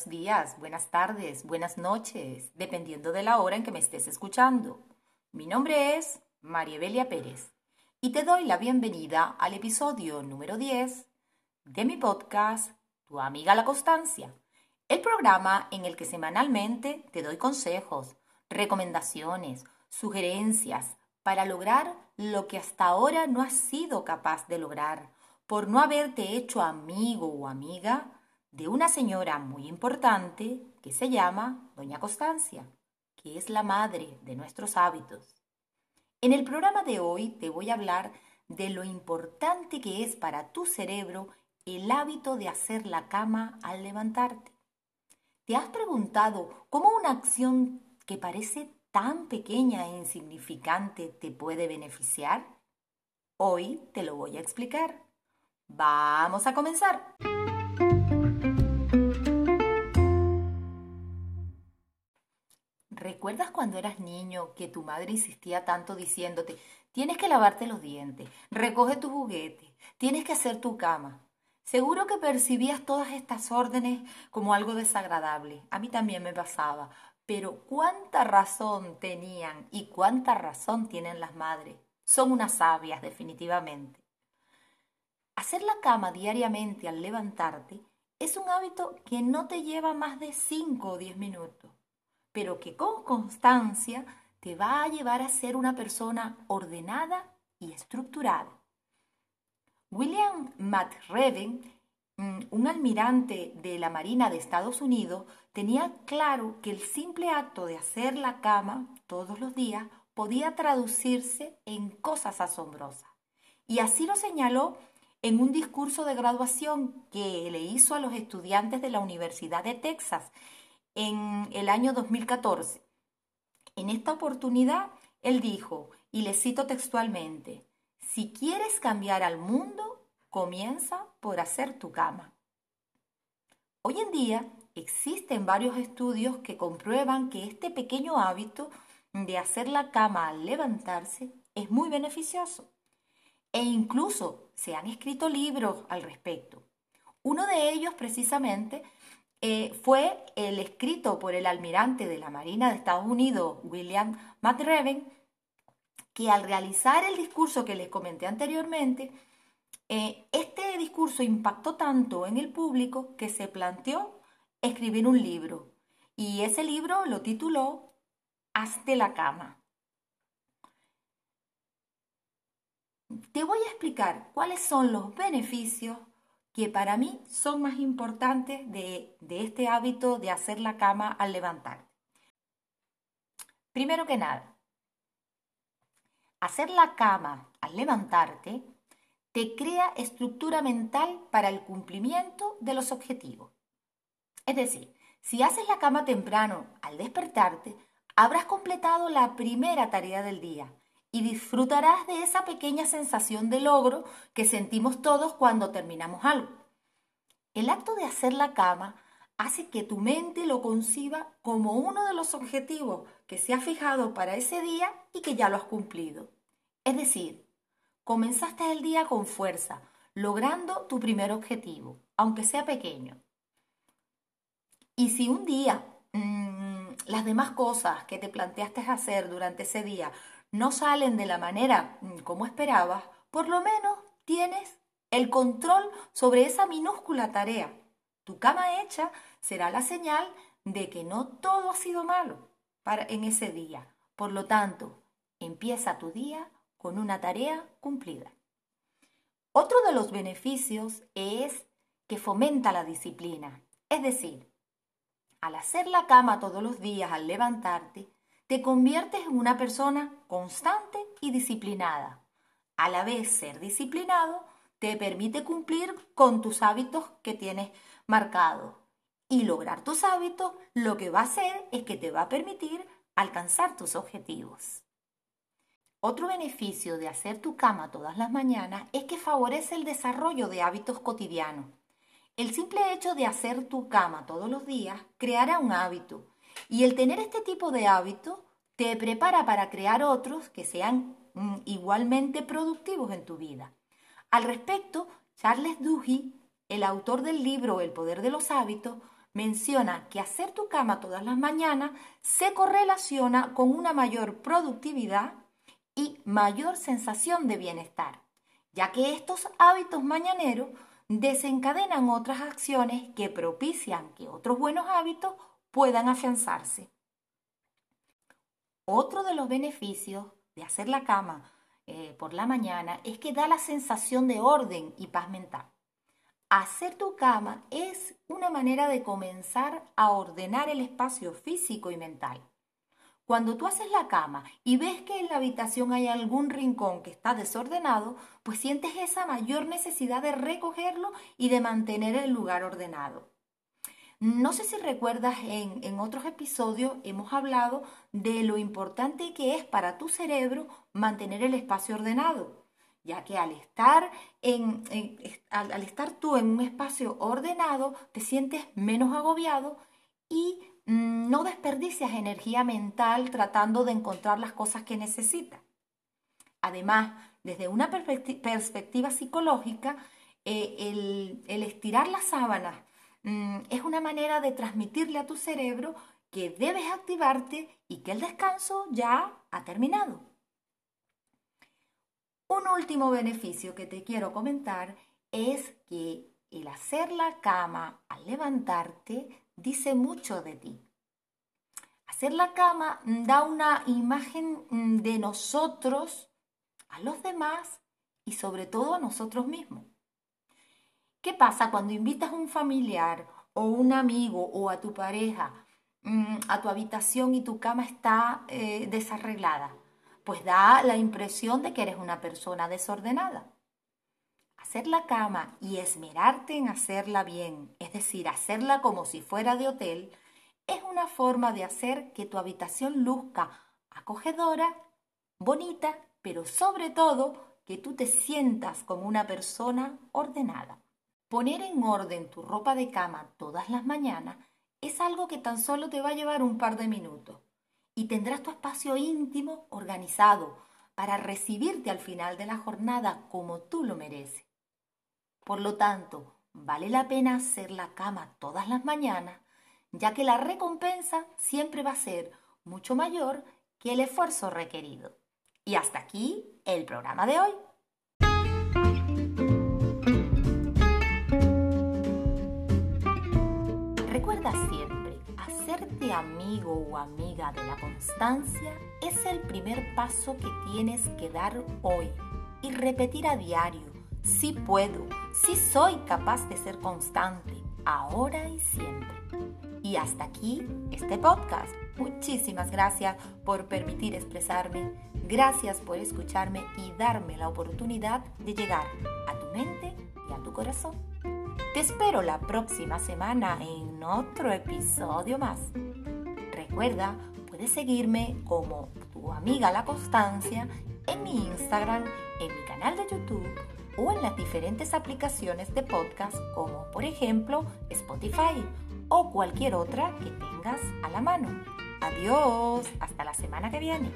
buenos días, buenas tardes, buenas noches, dependiendo de la hora en que me estés escuchando. Mi nombre es Mariebelia Pérez y te doy la bienvenida al episodio número 10 de mi podcast Tu amiga la constancia, el programa en el que semanalmente te doy consejos, recomendaciones, sugerencias para lograr lo que hasta ahora no has sido capaz de lograr por no haberte hecho amigo o amiga de una señora muy importante que se llama Doña Constancia, que es la madre de nuestros hábitos. En el programa de hoy te voy a hablar de lo importante que es para tu cerebro el hábito de hacer la cama al levantarte. ¿Te has preguntado cómo una acción que parece tan pequeña e insignificante te puede beneficiar? Hoy te lo voy a explicar. Vamos a comenzar. ¿Recuerdas cuando eras niño que tu madre insistía tanto diciéndote, tienes que lavarte los dientes, recoge tu juguete, tienes que hacer tu cama? Seguro que percibías todas estas órdenes como algo desagradable. A mí también me pasaba. Pero cuánta razón tenían y cuánta razón tienen las madres. Son unas sabias, definitivamente. Hacer la cama diariamente al levantarte es un hábito que no te lleva más de 5 o 10 minutos pero que con constancia te va a llevar a ser una persona ordenada y estructurada. William McReven, mm, un almirante de la Marina de Estados Unidos, tenía claro que el simple acto de hacer la cama todos los días podía traducirse en cosas asombrosas. Y así lo señaló en un discurso de graduación que le hizo a los estudiantes de la Universidad de Texas en el año 2014. En esta oportunidad, él dijo, y le cito textualmente, si quieres cambiar al mundo, comienza por hacer tu cama. Hoy en día existen varios estudios que comprueban que este pequeño hábito de hacer la cama al levantarse es muy beneficioso. E incluso se han escrito libros al respecto. Uno de ellos precisamente eh, fue el escrito por el almirante de la Marina de Estados Unidos, William McReven, que al realizar el discurso que les comenté anteriormente, eh, este discurso impactó tanto en el público que se planteó escribir un libro. Y ese libro lo tituló Hazte la cama. Te voy a explicar cuáles son los beneficios que para mí son más importantes de, este hábito de hacer la cama al levantar. Primero que nada, hacer la cama al levantarte te crea estructura mental para el cumplimiento de los objetivos. Es decir, si haces la cama temprano al despertarte, habrás completado la primera tarea del día y disfrutarás de esa pequeña sensación de logro que sentimos todos cuando terminamos algo. El acto de hacer la cama hace que tu mente lo conciba como uno de los objetivos que se ha fijado para ese día y que ya lo has cumplido. Es decir, comenzaste el día con fuerza, logrando tu primer objetivo, aunque sea pequeño. Y si un día mmm, las demás cosas que te planteaste hacer durante ese día no salen de la manera mm, como esperabas, por lo menos tienes el control sobre esa minúscula tarea. Tu cama hecha será la señal de que no todo ha sido malo para, en ese día. Por lo tanto, empieza tu día con una tarea cumplida. Otro de los beneficios es que fomenta la disciplina. Es decir, al hacer la cama todos los días, al levantarte, te conviertes en una persona constante y disciplinada. A la vez, ser disciplinado te permite cumplir con tus hábitos que tienes marcados. Y lograr tus hábitos lo que va a hacer es que te va a permitir alcanzar tus objetivos. Otro beneficio de hacer tu cama todas las mañanas es que favorece el desarrollo de hábitos cotidianos. El simple hecho de hacer tu cama todos los días creará un hábito y el tener este tipo de hábito te prepara para crear otros que sean mm, igualmente productivos en tu vida. Al respecto, Charles Duhigg, el autor del libro El poder de los hábitos, menciona que hacer tu cama todas las mañanas se correlaciona con una mayor productividad y mayor sensación de bienestar, ya que estos hábitos mañaneros desencadenan otras acciones que propician que otros buenos hábitos puedan afianzarse. Otro de los beneficios de hacer la cama eh, por la mañana es que da la sensación de orden y paz mental. Hacer tu cama es una manera de comenzar a ordenar el espacio físico y mental. Cuando tú haces la cama y ves que en la habitación hay algún rincón que está desordenado, pues sientes esa mayor necesidad de recogerlo y de mantener el lugar ordenado. No sé si recuerdas, en, en, otros episodios hemos hablado de lo importante que es para tu cerebro mantener el espacio ordenado, ya que al estar, en, al estar tú en un espacio ordenado te sientes menos agobiado y mm, no desperdicias energía mental tratando de encontrar las cosas que necesitas. Además, desde una perspectiva psicológica, eh, el, el estirar las sábanas es una manera de transmitirle a tu cerebro que debes activarte y que el descanso ya ha terminado. Un último beneficio que te quiero comentar es que el hacer la cama al levantarte dice mucho de ti. Hacer la cama da una imagen mm, de nosotros a los demás y sobre todo a nosotros mismos. ¿Qué pasa cuando invitas a un familiar o un amigo o a tu pareja mm, a tu habitación y tu cama está eh, desarreglada? Pues da la impresión de que eres una persona desordenada. Hacer la cama y esmerarte en hacerla bien, es decir, hacerla como si fuera de hotel, es una forma de hacer que tu habitación luzca acogedora, bonita, pero sobre todo que tú te sientas como una persona ordenada. Poner en orden tu ropa de cama todas las mañanas es algo que tan solo te va a llevar un par de minutos y tendrás tu espacio íntimo organizado para recibirte al final de la jornada como tú lo mereces. Por lo tanto, vale la pena hacer la cama todas las mañanas, ya que la recompensa siempre va a ser mucho mayor que el esfuerzo requerido. Y hasta aquí el programa de hoy. Amigo o amiga de la constancia es el primer paso que tienes que dar hoy y repetir a diario. Si puedo, si soy capaz de ser constante, ahora y siempre. Y hasta aquí este podcast. Muchísimas gracias por permitir expresarme. Gracias por escucharme y darme la oportunidad de llegar a tu mente y a tu corazón. Te espero la próxima semana en otro episodio más. Recuerda, puedes seguirme como tu amiga La Constancia en mi Instagram, en mi canal de YouTube o en las diferentes aplicaciones de podcast como por ejemplo Spotify o cualquier otra que tengas a la mano. Adiós, hasta la semana que viene.